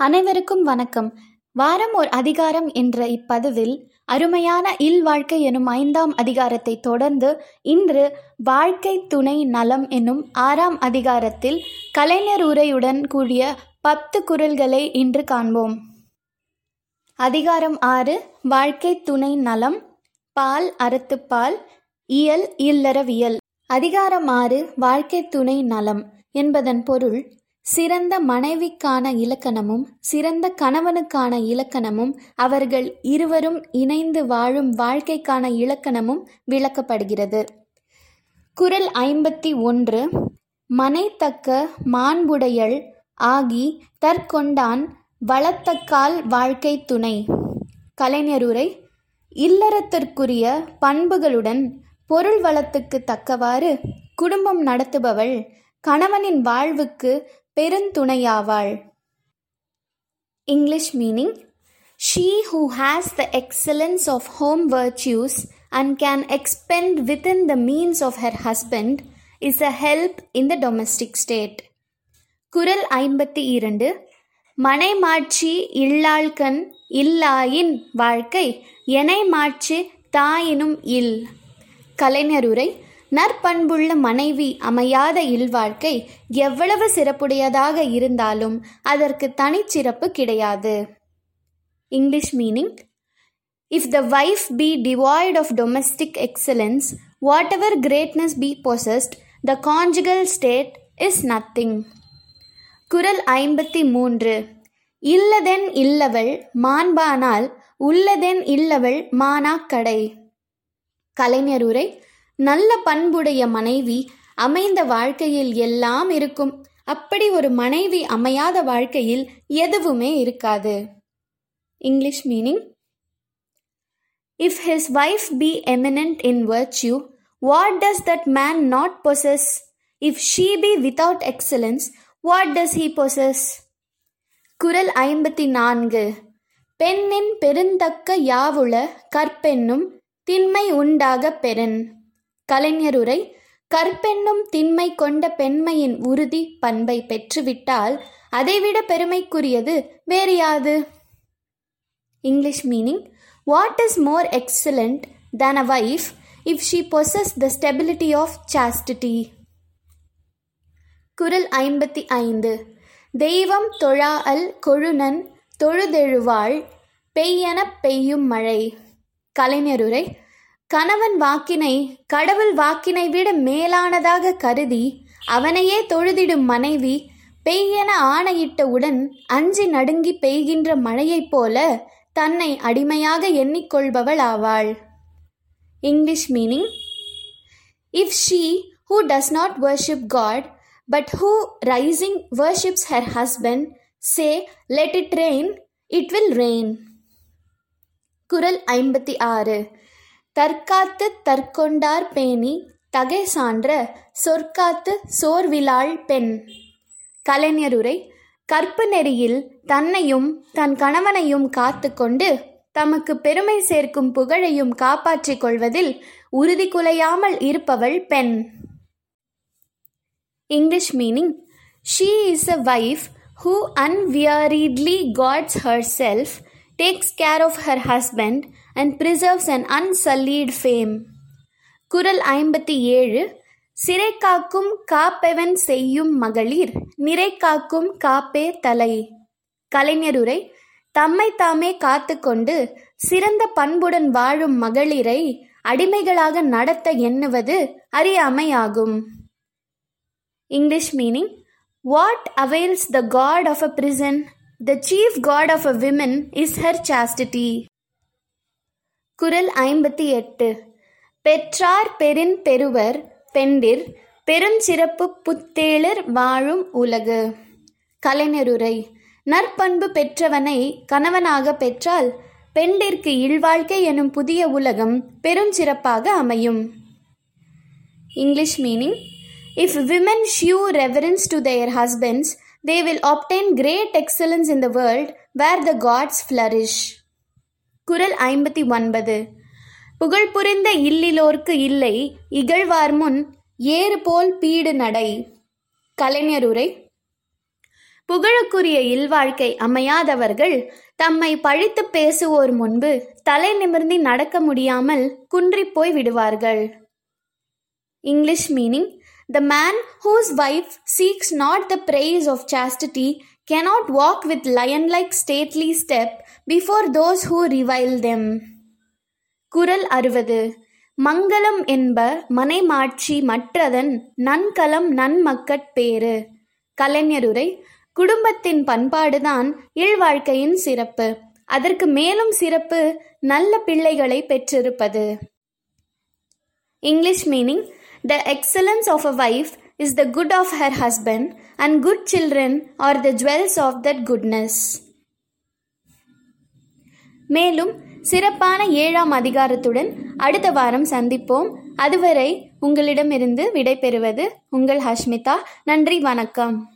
அனைவருக்கும் வணக்கம். வாரம் ஓர் அதிகாரம் என்ற இப்பதிவில் அருமையான இல் வாழ்க்கை எனும் ஐந்தாம் அதிகாரத்தை தொடர்ந்து இன்று வாழ்க்கை துணை நலம் என்னும் ஆறாம் அதிகாரத்தில் கலைஞர் உரையுடன் கூடிய பத்து குரல்களை இன்று காண்போம். அதிகாரம் ஆறு வாழ்க்கை துணை நலம் பால் அறத்துப்பால் இயல் இல்லறவியல். அதிகாரம் ஆறு வாழ்க்கை துணை நலம் என்பதன் பொருள் சிறந்த மனைவிக்கான இலக்கணமும் சிறந்த கணவனுக்கான இலக்கணமும் அவர்கள் இருவரும் இணைந்து வாழும் வாழ்க்கைக்கான இலக்கணமும் விளக்கப்படுகிறது. குறள் ஐம்பத்தி ஒன்று. மனைத்தக்க மாண்புடையள் ஆகி தற்கொண்டான் வளத்தக்கால் வாழ்க்கை துணை. கலைஞருரை இல்லறத்திற்குரிய பண்புகளுடன் பொருள் வளத்துக்கு தக்கவாறு குடும்பம் நடத்துபவள் கணவனின் வாழ்வுக்கு பெருந்துணையாவாள். English meaning she who has the excellence of home virtues and can expend within the means of her husband is a help in the domestic state குரல் ஐம்பத்தி இரண்டு மனை மாட்சி இல்லாள்கண் இல்லாயின் வாழ்க்கை எனை மாட்சி தாயினும் இல். கலைஞருரை நற்பண்புள்ள மனைவி அமையாத இல்வாழ்க்கை எவ்வளவு சிறப்புடையதாக இருந்தாலும் அதற்கு தனிச்சிறப்பு கிடையாது. English meaning if the wife be devoid of domestic excellence whatever greatness be possessed the conjugal state is nothing குரல் ஐம்பத்தி மூன்று இல்லதென் இல்லவள் மாண்பானால் உள்ளதென் இல்லவள் மானாக்கடை. உரை நல்ல பண்புடைய மனைவி அமைந்த வாழ்க்கையில் எல்லாம் இருக்கும். அப்படி ஒரு மனைவி அமையாத வாழ்க்கையில் எதுவுமே இருக்காது. English meaning if his wife be eminent in virtue what does that man not possess if she be without excellence what does he possess குரல் ஐம்பத்தி நான்கு பெண்ணின் பெருந்தக்க யாவுள கற்பெண்ணும் திண்மை உண்டாக பெறன். கலைஞருரை கற்பெண்ணும் திண்மை கொண்ட பெண்மையின் உறுதி பண்பை பெற்றுவிட்டால் அதைவிட பெருமைக்குரியது வேறு யாது? English meaning. What is more excellent than a wife if she possess the stability of chastity குரல் ஐம்பத்தி ஐந்து. தெய்வம் தொழா அல் கொழுநன் தொழுதெழுவாள் பெய்யெனப் பெய்யும் மழை. கலைஞருரை கணவன் வாக்கினை கடவுள் வாக்கினை விட மேலானதாக கருதி அவனையே தொழுதிடும் மனைவி பெய்யென ஆணையிட்டவுடன் அஞ்சி நடுங்கி பெய்கின்ற மழையைப் போல தன்னை அடிமையாக எண்ணிக்கொள்பவள் ஆவாள். English meaning if she who does not worship God but who rising worships her husband say let it rain it will rain குரல் ஐம்பத்தி ஆறு. தற்காத்து தற்கொண்டார் பேணி தகை சான்ற சொற்காத்து சோர்விலாள் பெண். கலைஞருரை கற்பு நெறியில் தன்னையும் தன் கணவனையும் காத்து கொண்டு தமக்கு பெருமை சேர்க்கும் புகழையும் காப்பாற்றிக் கொள்வதில் உறுதி குலையாமல் இருப்பவள் பெண். English meaning she is a wife who unweariedly guards her self takes care of her husband and preserves an unsullied fame குரல் ஐம்பத்தி ஏழு சிறை காக்கும் காப்பெவன் செய்யும் மகளிர் நிறை காக்கும் காப்பே தலை கலைஞருரை தம்மை தாமே காத்துக்கொண்டு சிறந்த பண்புடன் வாழும் மகளிரை அடிமைகளாக நடத்த எண்ணுவது அறியாமையாகும் English meaning what avails the guard of a prison the chief guard of a women is her chastity குரல் ஐம்பத்தி எட்டு. பெற்றார் பெரின் பெறுவர் பெண்டிர் பெருஞ்சிறப்பு புத்தேளர் வாழும் உலகு. கலைஞருரை நற்பண்பு பெற்றவனை கணவனாக பெற்றால் பெண்டிற்கு இல்வாழ்க்கை எனும் புதிய உலகம் பெருஞ்சிறப்பாக அமையும். English meaning if women shew reverence to their husbands they will obtain great excellence in the world where the gods flourish குரல் ஐம்பத்தி ஒன்பது. புகழ் புரிந்த இல்லிலோர்க்கு இல்லை இகழ்வார் முன் ஏறு போல் பீடு நடை. கலைஞர் உரை புகழுக்குரிய இல்வாழ்க்கை அமையாதவர்கள் தம்மை பழித்து பேசுவோர் முன்பு தலை நிமிர்ந்தி நடக்க முடியாமல் குன்றிப்போய் விடுவார்கள். English meaning. The man whose wife seeks not the praise of chastity cannot walk with lion-like stately step before those who revile them. குரல் அறுபது. மங்களம் என்ப மனைமாட்சி மற்றதன் நன்கலம் நன்மக்கட் பேறு. கலைஞருரை குடும்பத்தின் பண்பாடுதான் இல்வாழ்க்கையின் சிறப்பு. அதற்கு மேலும் சிறப்பு நல்ல பிள்ளைகளை பெற்றிருப்பது. English meaning. The excellence of a wife is the good of her husband and good children are the jewels of that goodness மேலும் சிறப்பான ஏழாம் அதிகாரத்துடன் அடுத்த வாரம் சந்திப்போம். அதுவரை உங்களிடமிருந்து விடைபெறுவது உங்கள் ஹஷ்மிதா. நன்றி வணக்கம்.